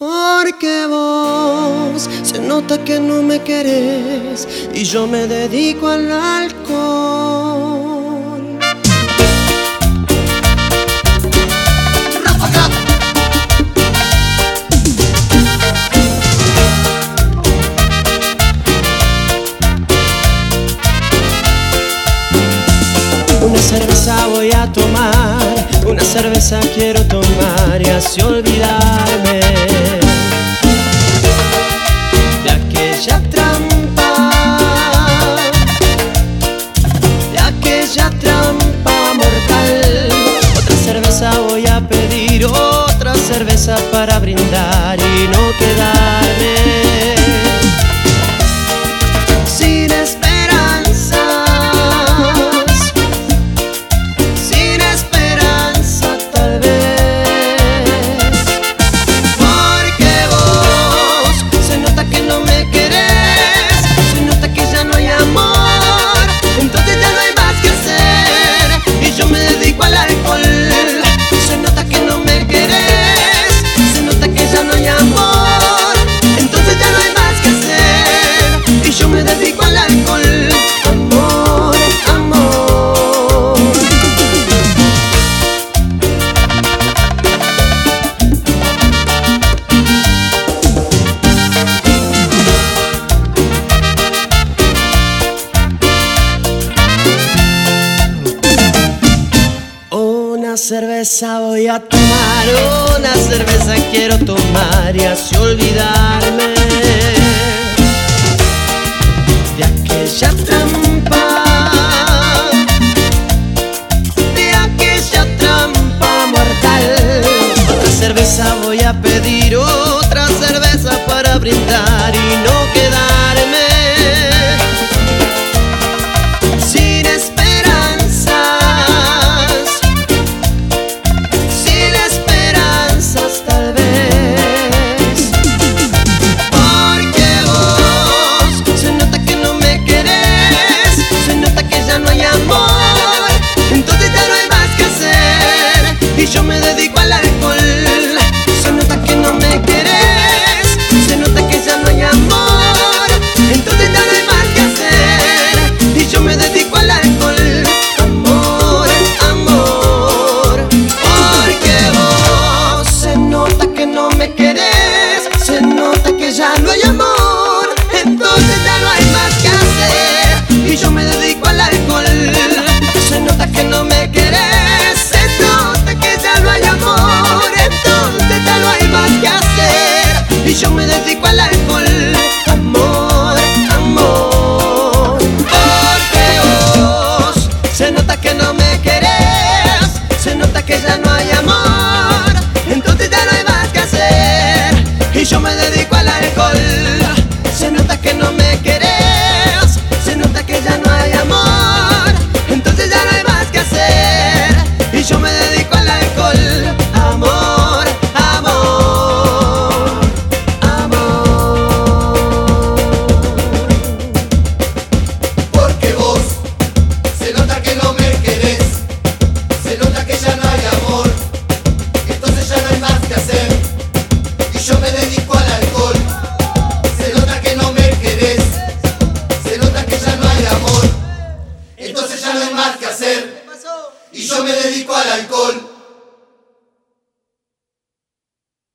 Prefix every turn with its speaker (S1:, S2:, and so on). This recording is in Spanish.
S1: Porque vos se nota que no me querés y yo me dedico al alcohol. Una cerveza voy a tomar, una cerveza quiero tomar y así olvidarme. aquella trampa mortal. Otra cerveza voy a pedir, otra cerveza para brindar y no quedarme. cerveza voy a tomar, una cerveza quiero tomar y así olvidarme de aquella trampa, de aquella trampa mortal. Otra cerveza voy a pedir, otra cerveza para brindar y no yo me dedico entonces ya no hay más que hacer. Y yo me dedico al alcohol.